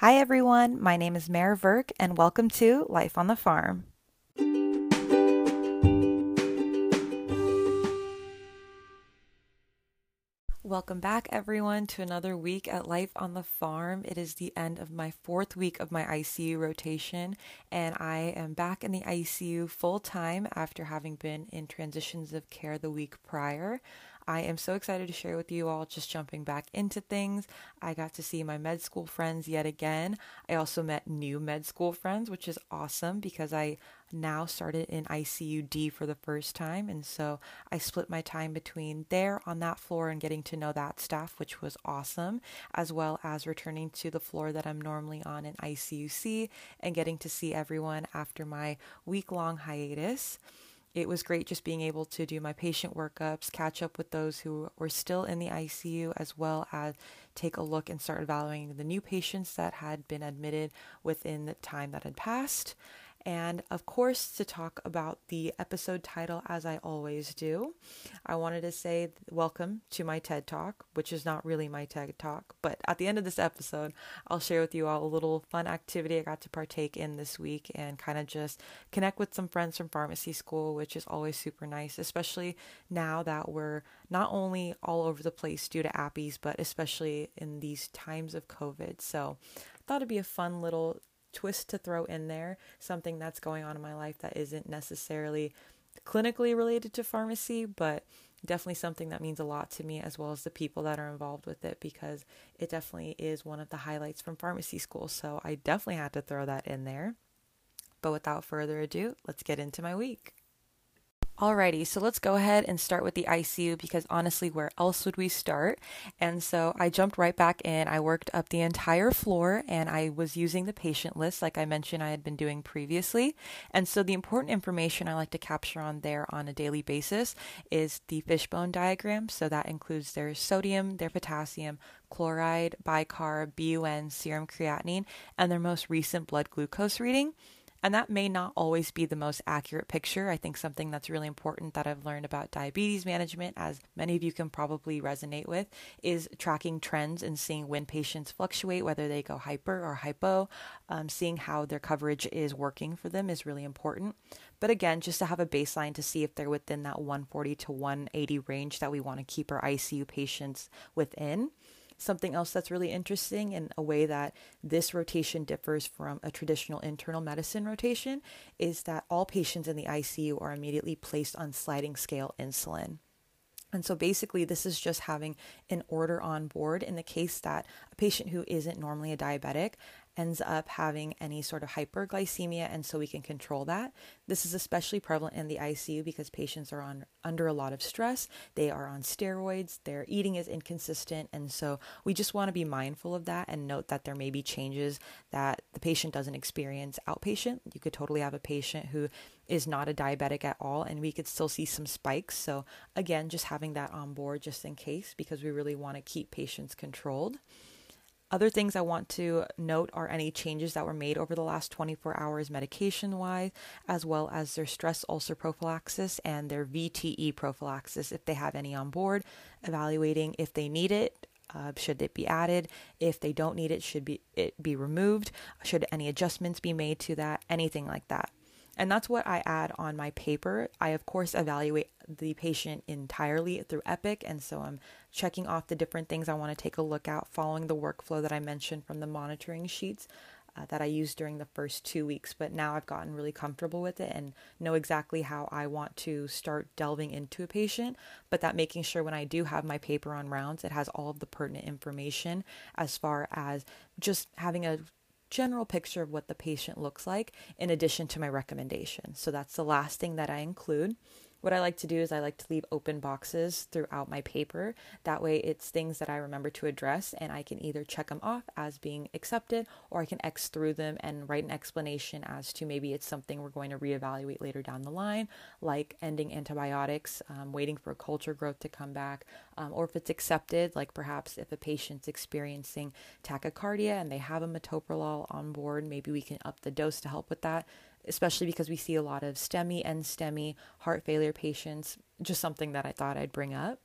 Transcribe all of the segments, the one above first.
Hi, everyone. My name is Mare Verk, and welcome to Life on the Farm. Welcome back, everyone, to another week at Life on the Farm. It is the end of my fourth week of my ICU rotation, and I am back in the ICU full time after having been in transitions of care the week prior. I am so excited to share with you all just jumping back into things. I got to see my med school friends yet again. I also met new med school friends, which is awesome because I now started in ICUD for the first time. And so I split my time between there on that floor and getting to know that staff, which was awesome, as well as returning to the floor that I'm normally on in ICUC and getting to see everyone after my week long hiatus it was great just being able to do my patient workups, catch up with those who were still in the ICU, as well as take a look and start evaluating the new patients that had been admitted within the time that had passed and of course, to talk about the episode title, as I always do, I wanted to say welcome to my TED Talk, which is not really my TED Talk, but at the end of this episode, I'll share with you all a little fun activity I got to partake in this week and kind of just connect with some friends from pharmacy school, which is always super nice, especially now that we're not only all over the place due to APPEs, but especially in these times of COVID. So I thought it'd be a fun little twist to throw in there, something that's going on in my life that isn't necessarily clinically related to pharmacy, but definitely something that means a lot to me as well as the people that are involved with it because it definitely is one of the highlights from pharmacy school. So I definitely had to throw that in there. But without further ado, let's get into my week. Alrighty, so let's go ahead and start with the ICU because honestly, where else would we start? And so I jumped right back in. I worked up the entire floor and I was using the patient list, like I mentioned I had been doing previously. And so the important information I like to capture on there on a daily basis is the fishbone diagram. So that includes their sodium, their potassium, chloride, bicarb, BUN, serum creatinine, and their most recent blood glucose reading. And that may not always be the most accurate picture. I think something that's really important that I've learned about diabetes management, as many of you can probably resonate with, is tracking trends and seeing when patients fluctuate, whether they go hyper or hypo. Um, seeing how their coverage is working for them is really important. But again, just to have a baseline to see if they're within that 140 to 180 range that we want to keep our ICU patients within. Something else that's really interesting in a way that this rotation differs from a traditional internal medicine rotation is that all patients in the ICU are immediately placed on sliding scale insulin. And so basically, this is just having an order on board in the case that a patient who isn't normally a diabetic ends up having any sort of hyperglycemia, and so we can control that. This is especially prevalent in the ICU because patients are on under a lot of stress. They are on steroids. Their eating is inconsistent, and so we just want to be mindful of that and note that there may be changes that the patient doesn't experience outpatient. You could totally have a patient who is not a diabetic at all, and we could still see some spikes. So again, just having that on board just in case because we really want to keep patients controlled. Other things I want to note are any changes that were made over the last 24 hours medication wise, as well as their stress ulcer prophylaxis and their VTE prophylaxis if they have any on board, evaluating if they need it. Uh, should it be added? If they don't need it, should be it be removed? Should any adjustments be made to that? Anything like that. And that's what I add on my paper. I, of course, evaluate the patient entirely through Epic. And so I'm checking off the different things I want to take a look at following the workflow that I mentioned from the monitoring sheets. Uh, that I used during the first two weeks, but now I've gotten really comfortable with it and know exactly how I want to start delving into a patient. But that making sure when I do have my paper on rounds, it has all of the pertinent information as far as just having a general picture of what the patient looks like in addition to my recommendation. So that's the last thing that I include. What I like to do is I like to leave open boxes throughout my paper. That way, it's things that I remember to address, and I can either check them off as being accepted or I can X through them and write an explanation as to maybe it's something we're going to reevaluate later down the line, like ending antibiotics, um, waiting for a culture growth to come back, um, or if it's accepted, like perhaps if a patient's experiencing tachycardia and they have a metoprolol on board, maybe we can up the dose to help with that especially because we see a lot of STEMI and STEMI heart failure patients. Just something that I thought I'd bring up.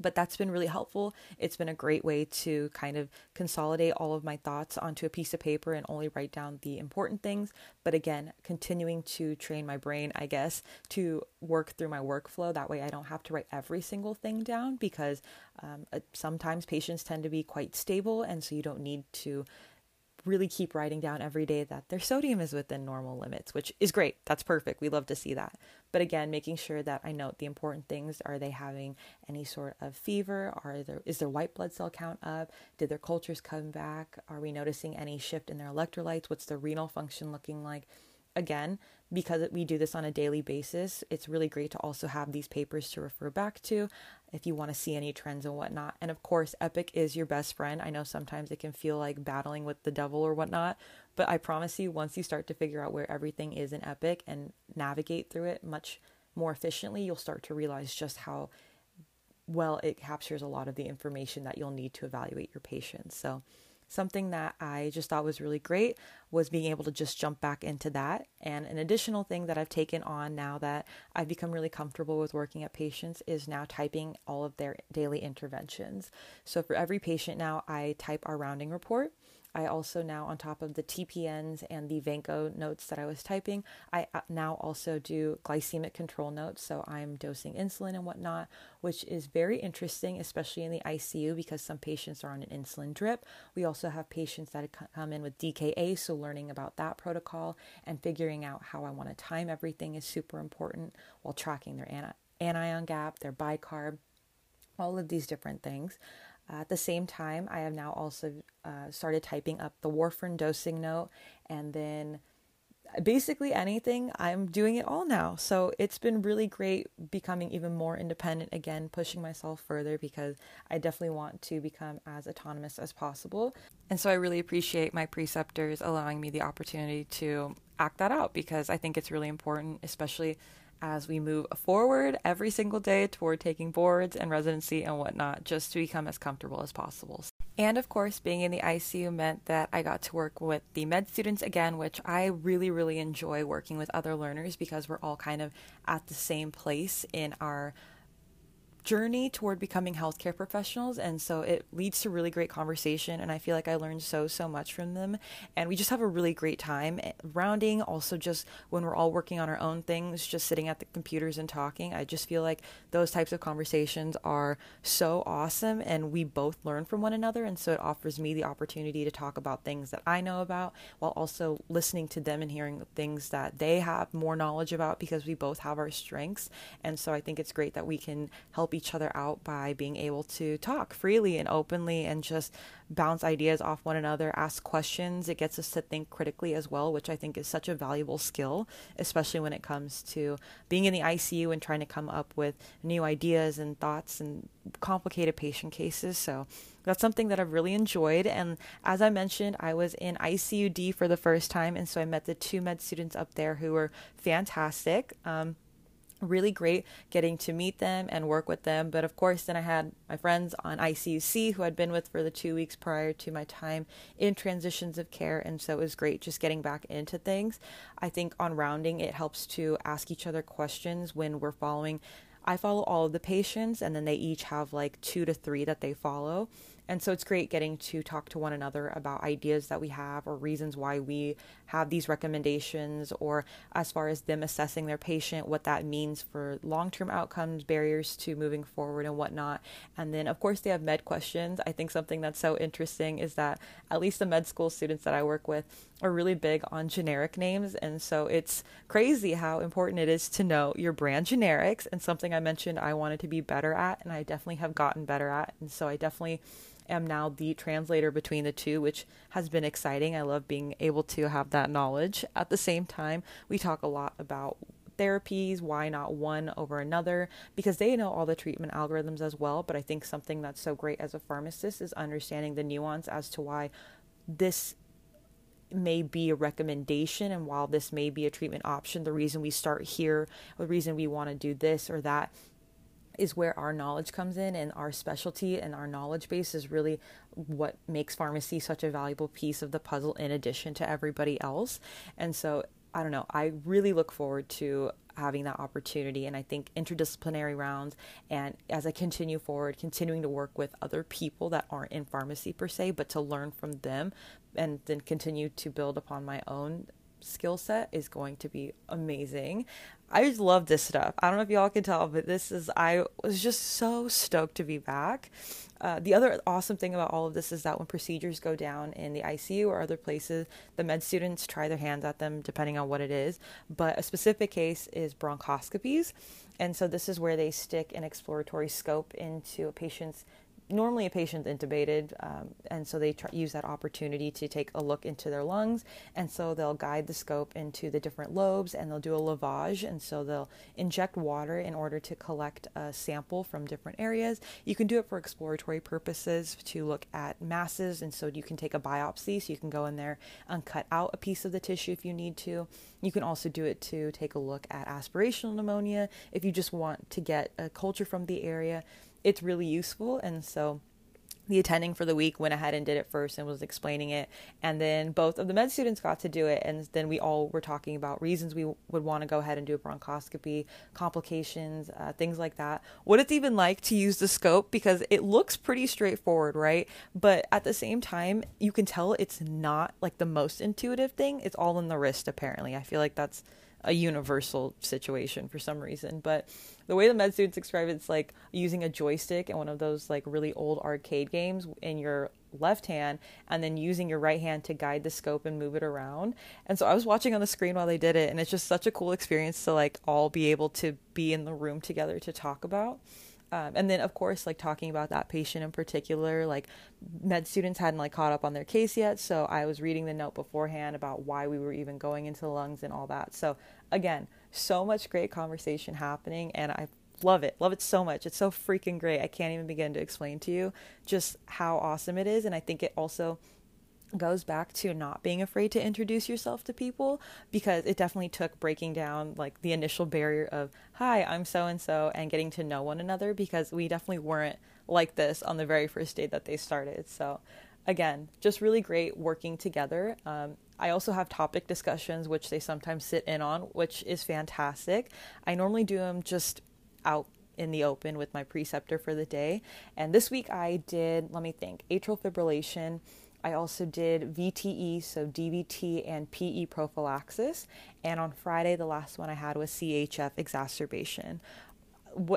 but that's been really helpful. It's been a great way to kind of consolidate all of my thoughts onto a piece of paper and only write down the important things. But again, continuing to train my brain, I guess, to work through my workflow. That way I don't have to write every single thing down because um, uh, sometimes patients tend to be quite stable, and so you don't need to really keep writing down every day that their sodium is within normal limits, which is great. That's perfect. We love to see that. But again, making sure that I note the important things. Are they having any sort of fever? Are there is their white blood cell count up? Did their cultures come back? Are we noticing any shift in their electrolytes? What's their renal function looking like? Again, because we do this on a daily basis, it's really great to also have these papers to refer back to if you want to see any trends and whatnot. And of course, Epic is your best friend. I know sometimes it can feel like battling with the devil or whatnot, but I promise you, once you start to figure out where everything is in Epic and navigate through it much more efficiently, you'll start to realize just how well it captures a lot of the information that you'll need to evaluate your patients. So, something that I just thought was really great was being able to just jump back into that. And an additional thing that I've taken on now that I've become really comfortable with working at patients is now typing all of their daily interventions. So for every patient now, I type our rounding report. I also now, on top of the TPNs and the Vanco notes that I was typing, I uh, now also do glycemic control notes. So I'm dosing insulin and whatnot, which is very interesting, especially in the ICU because some patients are on an insulin drip. We also have patients that come in with DKA, so learning about that protocol and figuring out how I want to time everything is super important while tracking their anion gap, their bicarb, all of these different things. Uh, at the same time, I have now also uh, started typing up the warfarin dosing note and then basically anything. I'm doing it all now. So it's been really great becoming even more independent again, pushing myself further because I definitely want to become as autonomous as possible. And so I really appreciate my preceptors allowing me the opportunity to act that out because I think it's really important, especially as we move forward every single day toward taking boards and residency and whatnot, just to become as comfortable as possible. And of course, being in the ICU meant that I got to work with the med students again, which I really, really enjoy working with other learners because we're all kind of at the same place in our journey toward becoming healthcare professionals and so it leads to really great conversation and i feel like i learned so so much from them. And we just have a really great time eh, rounding also just when we're all working on our own things just sitting at the computers and talking i just feel like those types of conversations are so awesome and we both learn from one another and so it offers me the opportunity to talk about things that i know about while also listening to them and hearing things that they have more knowledge about because we both have our strengths. And so i think it's great that we can help help each other out by being able to talk freely and openly and just bounce ideas off one another, ask questions. It gets us to think critically as well, which I think is such a valuable skill, especially when it comes to being in the ICU and trying to come up with new ideas and thoughts and complicated patient cases. So that's something that I've really enjoyed. And as I mentioned, I was in ICUD for the first time, and so I met the two med students up there who were fantastic. Um, really great getting to meet them and work with them. But of course, then I had my friends on ICUC who I'd been with for the two weeks prior to my time in transitions of care. And so it was great just getting back into things. I think on rounding, it helps to ask each other questions when we're following. I follow all of the patients, and then they each have like two to three that they follow. And so it's great getting to talk to one another about ideas that we have or reasons why we have these recommendations, or as far as them assessing their patient, what that means for long term outcomes, barriers to moving forward, and whatnot. And then, of course, they have med questions. I think something that's so interesting is that at least the med school students that I work with are really big on generic names. And so it's crazy how important it is to know your brand generics and something I mentioned I wanted to be better at, and I definitely have gotten better at. And so I definitely am now the translator between the two, which has been exciting. I love being able to have that knowledge. At the same time, we talk a lot about therapies, why not one over another, because they know all the treatment algorithms as well. But I think something that's so great as a pharmacist is understanding the nuance as to why this may be a recommendation and while this may be a treatment option the reason we start here the reason we want to do this or that is where our knowledge comes in and our specialty and our knowledge base is really what makes pharmacy such a valuable piece of the puzzle in addition to everybody else. And so I don't know, I really look forward to having that opportunity. And I think interdisciplinary rounds and as I continue forward, continuing to work with other people that aren't in pharmacy per se, but to learn from them and then continue to build upon my own skill set is going to be amazing. I just love this stuff. I don't know if y'all can tell, but this is, I was just so stoked to be back. Uh, the other awesome thing about all of this is that when procedures go down in the ICU or other places, the med students try their hands at them depending on what it is. But a specific case is bronchoscopies. And so this is where they stick an exploratory scope into a patient's normally a patient's intubated, um, and so they try, use that opportunity to take a look into their lungs, and so they'll guide the scope into the different lobes, and they'll do a lavage, and so they'll inject water in order to collect a sample from different areas. You can do it for exploratory purposes to look at masses, and so you can take a biopsy, so you can go in there and cut out a piece of the tissue if you need to. You can also do it to take a look at aspirational pneumonia if you just want to get a culture from the area it's really useful. And so the attending for the week went ahead and did it first and was explaining it. And then both of the med students got to do it. And then we all were talking about reasons we would want to go ahead and do a bronchoscopy, complications, uh, things like that. What it's even like to use the scope because it looks pretty straightforward, right? But at the same time, you can tell it's not like the most intuitive thing. It's all in the wrist, apparently. I feel like that's a universal situation for some reason. But the way the med students describe it, it's like using a joystick and one of those like really old arcade games in your left hand and then using your right hand to guide the scope and move it around. And so I was watching on the screen while they did it and it's just such a cool experience to like all be able to be in the room together to talk about. Um, and then of course like talking about that patient in particular like med students hadn't like caught up on their case yet so i was reading the note beforehand about why we were even going into the lungs and all that. So again so much great conversation happening and i love it love it so much. It's so freaking great. I can't even begin to explain to you just how awesome it is and i think it also goes back to not being afraid to introduce yourself to people because it definitely took breaking down like the initial barrier of hi i'm so and so and getting to know one another because we definitely weren't like this on the very first day that they started. So again just really great working together. Um, i also have topic discussions which they sometimes sit in on which is fantastic. I normally do them just out in the open with my preceptor for the day. And this week i did let me think atrial fibrillation I also did VTE, so DVT and PE prophylaxis. And on Friday, the last one I had was CHF exacerbation.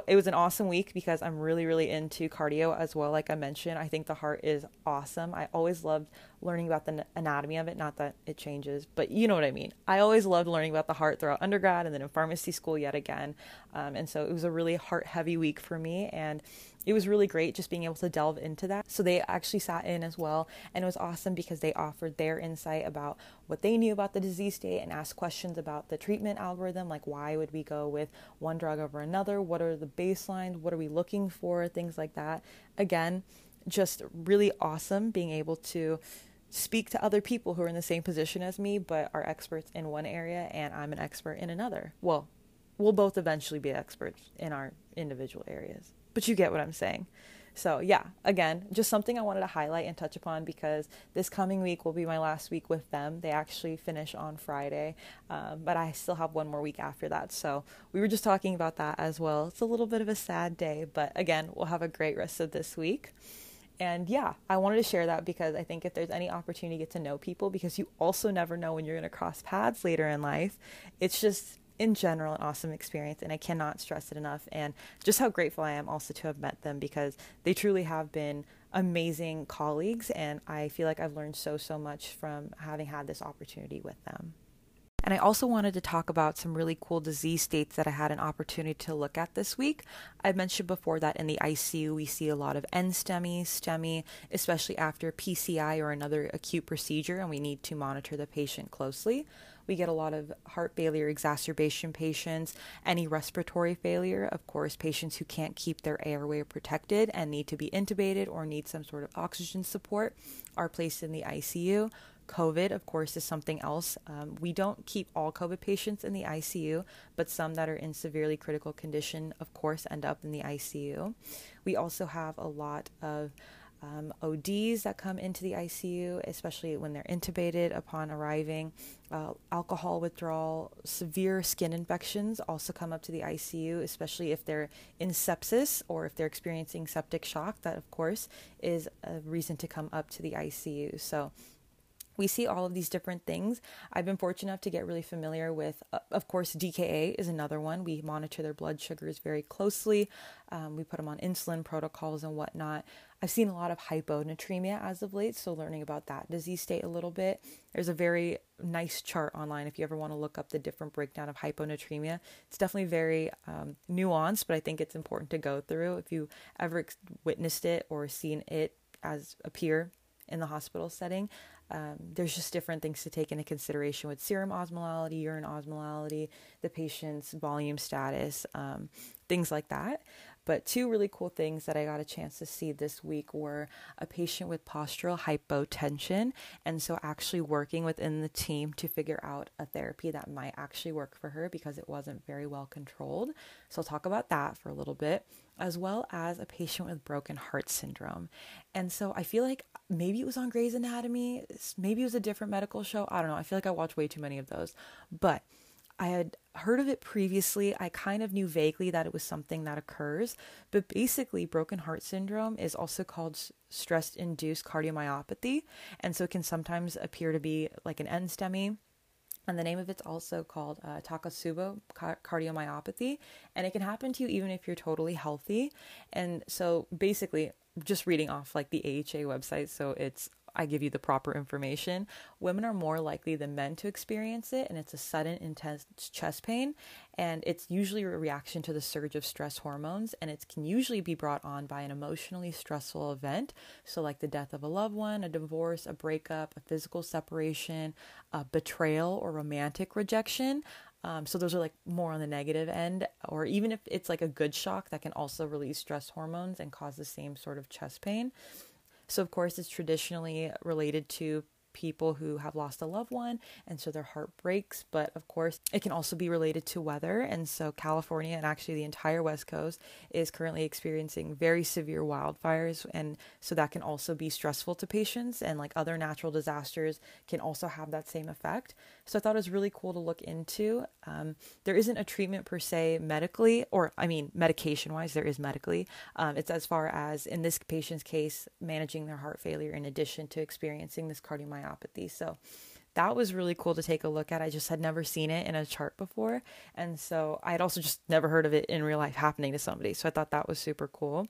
It was an awesome week because I'm really, really into cardio as well. Like I mentioned, I think the heart is awesome. I always loved learning about the anatomy of it. Not that it changes, but you know what I mean. I always loved learning about the heart throughout undergrad and then in pharmacy school yet again. Um, and so it was a really heart heavy week for me. And it was really great just being able to delve into that. So they actually sat in as well, and it was awesome because they offered their insight about what they knew about the disease state and asked questions about the treatment algorithm, like why would we go with one drug over another? What are the baselines? What are we looking for? Things like that. Again, just really awesome being able to speak to other people who are in the same position as me but are experts in one area and I'm an expert in another. Well, we'll both eventually be experts in our individual areas but you get what I'm saying. So, yeah, again, just something I wanted to highlight and touch upon because this coming week will be my last week with them. They actually finish on Friday, um, but I still have one more week after that. So, we were just talking about that as well. It's a little bit of a sad day, but again, we'll have a great rest of this week. And yeah, I wanted to share that because I think if there's any opportunity to get to know people, because you also never know when you're going to cross paths later in life, it's just in general an awesome experience and I cannot stress it enough and just how grateful I am also to have met them because they truly have been amazing colleagues and I feel like I've learned so so much from having had this opportunity with them. And I also wanted to talk about some really cool disease states that I had an opportunity to look at this week. I mentioned before that in the ICU, we see a lot of NSTEMI, STEMI, especially after PCI or another acute procedure, and we need to monitor the patient closely. We get a lot of heart failure exacerbation patients, any respiratory failure, of course, patients who can't keep their airway protected and need to be intubated or need some sort of oxygen support are placed in the ICU. COVID, of course, is something else. Um, we don't keep all COVID patients in the ICU, but some that are in severely critical condition, of course, end up in the ICU. We also have a lot of um, ODs that come into the ICU, especially when they're intubated upon arriving, uh, alcohol withdrawal, severe skin infections also come up to the ICU, especially if they're in sepsis or if they're experiencing septic shock. That, of course, is a reason to come up to the ICU. So, we see all of these different things. I've been fortunate enough to get really familiar with, uh, of course, DKA is another one. We monitor their blood sugars very closely. Um, we put them on insulin protocols and whatnot. I've seen a lot of hyponatremia as of late, so learning about that disease state a little bit. There's a very nice chart online if you ever want to look up the different breakdown of hyponatremia. It's definitely very um, nuanced, but I think it's important to go through if you ever witnessed it or seen it as appear in the hospital setting. Um, there's just different things to take into consideration with serum osmolality, urine osmolality, the patient's volume status, um, things like that. But two really cool things that I got a chance to see this week were a patient with postural hypotension. And so, actually working within the team to figure out a therapy that might actually work for her because it wasn't very well controlled. So, I'll talk about that for a little bit, as well as a patient with broken heart syndrome. And so, I feel like maybe it was on Grey's Anatomy, maybe it was a different medical show. I don't know. I feel like I watched way too many of those. But I had heard of it previously. I kind of knew vaguely that it was something that occurs, but basically, broken heart syndrome is also called stress induced cardiomyopathy. And so it can sometimes appear to be like an NSTEMI. And the name of it's also called uh, Takotsubo cardiomyopathy. And it can happen to you even if you're totally healthy. And so basically, just reading off like the AHA website, so it's I give you the proper information, women are more likely than men to experience it, and it's a sudden, intense chest pain. And it's usually a reaction to the surge of stress hormones, and it can usually be brought on by an emotionally stressful event. So, like the death of a loved one, a divorce, a breakup, a physical separation, a betrayal, or romantic rejection. Um, so those are like more on the negative end, or even if it's like a good shock that can also release stress hormones and cause the same sort of chest pain. So, of course, it's traditionally related to people who have lost a loved one and so their heart breaks but of course it can also be related to weather and so California and actually the entire west coast is currently experiencing very severe wildfires and so that can also be stressful to patients and like other natural disasters can also have that same effect so I thought it was really cool to look into um, there isn't a treatment per se medically or I mean medication wise there is medically um, it's as far as in this patient's case managing their heart failure in addition to experiencing this cardiomyopathy. So that was really cool to take a look at. I just had never seen it in a chart before. And so I had also just never heard of it in real life happening to somebody. So I thought that was super cool.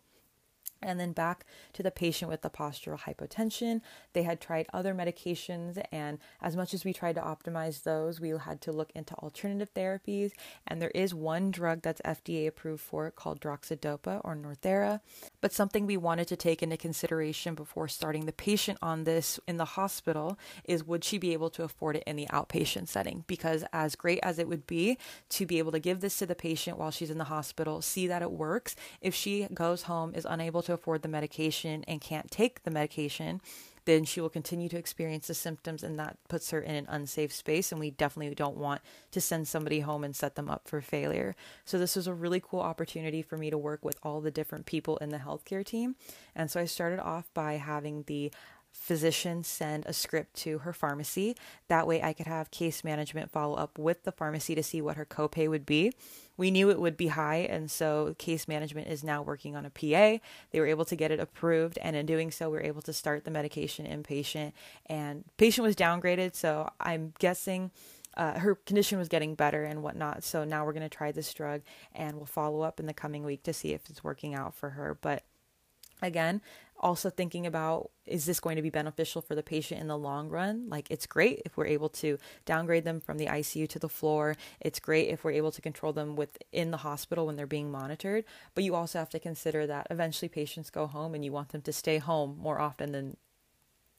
And then back to the patient with the postural hypotension. They had tried other medications, and as much as we tried to optimize those, we had to look into alternative therapies. And there is one drug that's FDA approved for it called droxidopa or Northera. But something we wanted to take into consideration before starting the patient on this in the hospital is would she be able to afford it in the outpatient setting? Because as great as it would be to be able to give this to the patient while she's in the hospital, see that it works, if she goes home, is unable to afford the medication and can't take the medication, then she will continue to experience the symptoms and that puts her in an unsafe space and we definitely don't want to send somebody home and set them up for failure. So this was a really cool opportunity for me to work with all the different people in the healthcare team. And so I started off by having the physician send a script to her pharmacy. That way I could have case management follow up with the pharmacy to see what her copay would be we knew it would be high, and so case management is now working on a PA. They were able to get it approved, and in doing so, we were able to start the medication inpatient. And patient was downgraded, so I'm guessing. Uh, her condition was getting better and whatnot. So now we're going to try this drug and we'll follow up in the coming week to see if it's working out for her. But again, also thinking about is this going to be beneficial for the patient in the long run? Like, it's great if we're able to downgrade them from the ICU to the floor. It's great if we're able to control them within the hospital when they're being monitored. But you also have to consider that eventually patients go home and you want them to stay home more often than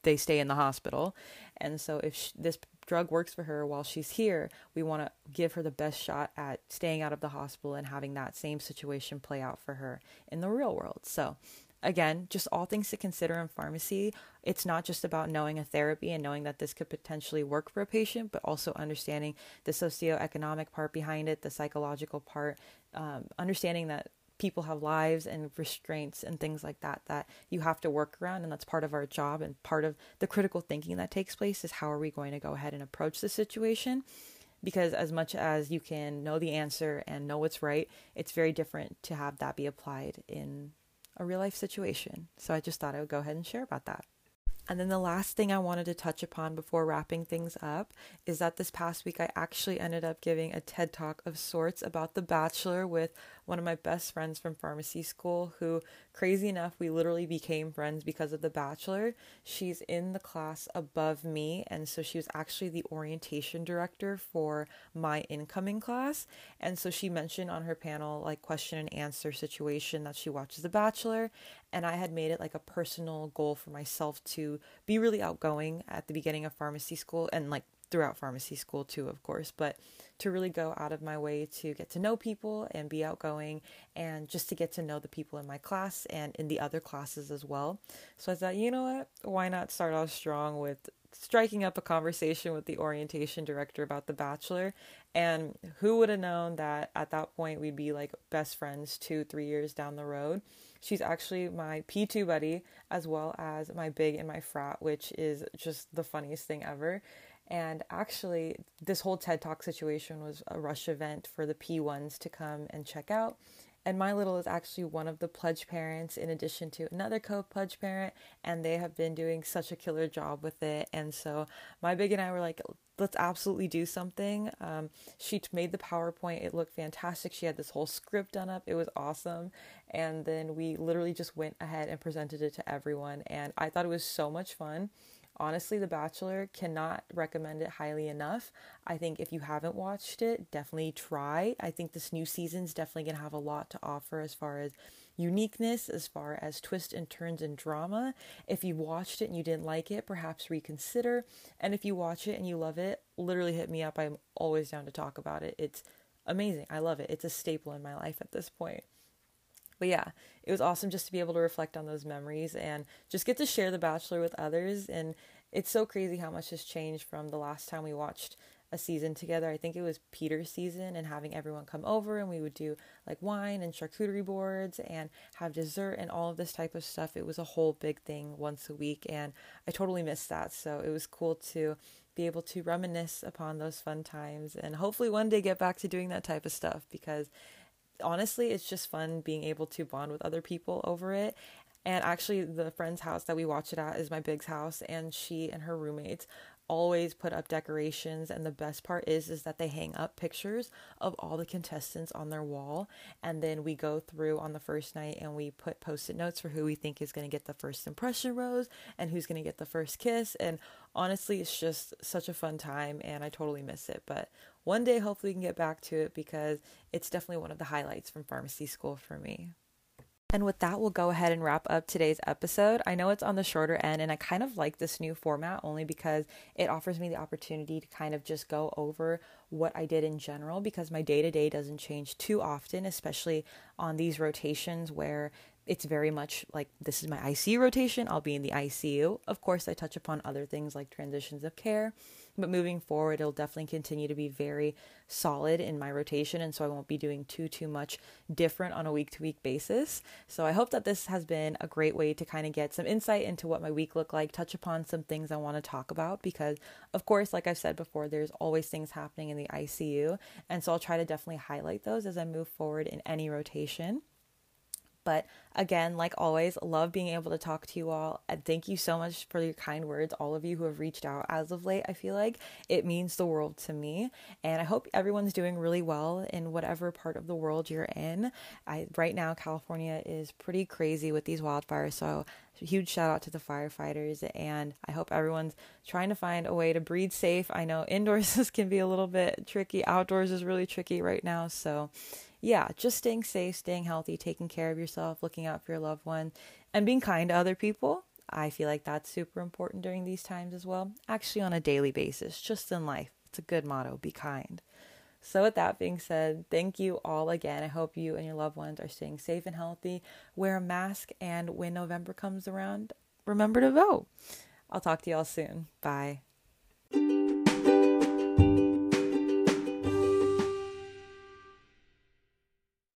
they stay in the hospital. And so, if this drug works for her while she's here, we want to give her the best shot at staying out of the hospital and having that same situation play out for her in the real world. So, again, just all things to consider in pharmacy. It's not just about knowing a therapy and knowing that this could potentially work for a patient, but also understanding the socioeconomic part behind it, the psychological part, um, understanding that people have lives and restraints and things like that that you have to work around and that's part of our job and part of the critical thinking that takes place is how are we going to go ahead and approach the situation because as much as you can know the answer and know what's right it's very different to have that be applied in a real life situation. So i just thought i would go ahead and share about that. And then the last thing I wanted to touch upon before wrapping things up is that this past week I actually ended up giving a TED talk of sorts about The Bachelor with one of my best friends from pharmacy school who, crazy enough, we literally became friends because of The Bachelor. She's in the class above me, and so she was actually the orientation director for my incoming class. And so she mentioned on her panel, like, question and answer situation that she watches The Bachelor. And I had made it like a personal goal for myself to be really outgoing at the beginning of pharmacy school and like throughout pharmacy school too, of course, but to really go out of my way to get to know people and be outgoing and just to get to know the people in my class and in the other classes as well. So I thought, you know what? Why not start off strong with striking up a conversation with the orientation director about The Bachelor. And who would have known that at that point we'd be like best friends two, three years down the road? She's actually my P2 buddy as well as my big in my frat, which is just the funniest thing ever. And actually, this whole TED Talk situation was a rush event for the P1s to come and check out. And my little is actually one of the pledge parents, in addition to another co pledge parent, and they have been doing such a killer job with it. And so, my big and I were like, let's absolutely do something. Um, she made the PowerPoint, it looked fantastic. She had this whole script done up, it was awesome. And then we literally just went ahead and presented it to everyone. And I thought it was so much fun honestly, The Bachelor cannot recommend it highly enough. I think if you haven't watched it, definitely try. I think this new season's definitely going to have a lot to offer as far as uniqueness, as far as twists and turns and drama. If you watched it and you didn't like it, perhaps reconsider. And if you watch it and you love it, literally hit me up. I'm always down to talk about it. It's amazing. I love it. It's a staple in my life at this point. But yeah, it was awesome just to be able to reflect on those memories and just get to share The Bachelor with others. And it's so crazy how much has changed from the last time we watched a season together. I think it was Peter's season and having everyone come over and we would do like wine and charcuterie boards and have dessert and all of this type of stuff. It was a whole big thing once a week and I totally missed that. So it was cool to be able to reminisce upon those fun times and hopefully one day get back to doing that type of stuff because honestly, it's just fun being able to bond with other people over it. And actually, the friend's house that we watch it at is my big's house, and she and her roommates always put up decorations and the best part is is that they hang up pictures of all the contestants on their wall and then we go through on the first night and we put post-it notes for who we think is going to get the first impression rose and who's going to get the first kiss and honestly it's just such a fun time and I totally miss it but one day hopefully we can get back to it because it's definitely one of the highlights from pharmacy school for me. And with that, we'll go ahead and wrap up today's episode. I know it's on the shorter end, and I kind of like this new format only because it offers me the opportunity to kind of just go over what I did in general because my day to day doesn't change too often, especially on these rotations where it's very much like this is my ICU rotation, I'll be in the ICU. Of course, I touch upon other things like transitions of care but moving forward, it'll definitely continue to be very solid in my rotation. And so I won't be doing too, too much different on a week to week basis. So I hope that this has been a great way to kind of get some insight into what my week looked like, touch upon some things I want to talk about because, of course, like I've said before, there's always things happening in the ICU. And so I'll try to definitely highlight those as I move forward in any rotation. But again, like always, love being able to talk to you all. And thank you so much for your kind words, all of you who have reached out as of late. I feel like it means the world to me. And I hope everyone's doing really well in whatever part of the world you're in. I right now California is pretty crazy with these wildfires, so huge shout out to the firefighters and I hope everyone's trying to find a way to breathe safe. I know indoors can be a little bit tricky, outdoors is really tricky right now, so yeah, just staying safe, staying healthy, taking care of yourself, looking out for your loved one, and being kind to other people. I feel like that's super important during these times as well. Actually, on a daily basis, just in life. It's a good motto be kind. So, with that being said, thank you all again. I hope you and your loved ones are staying safe and healthy. Wear a mask, and when November comes around, remember to vote. I'll talk to y'all soon. Bye.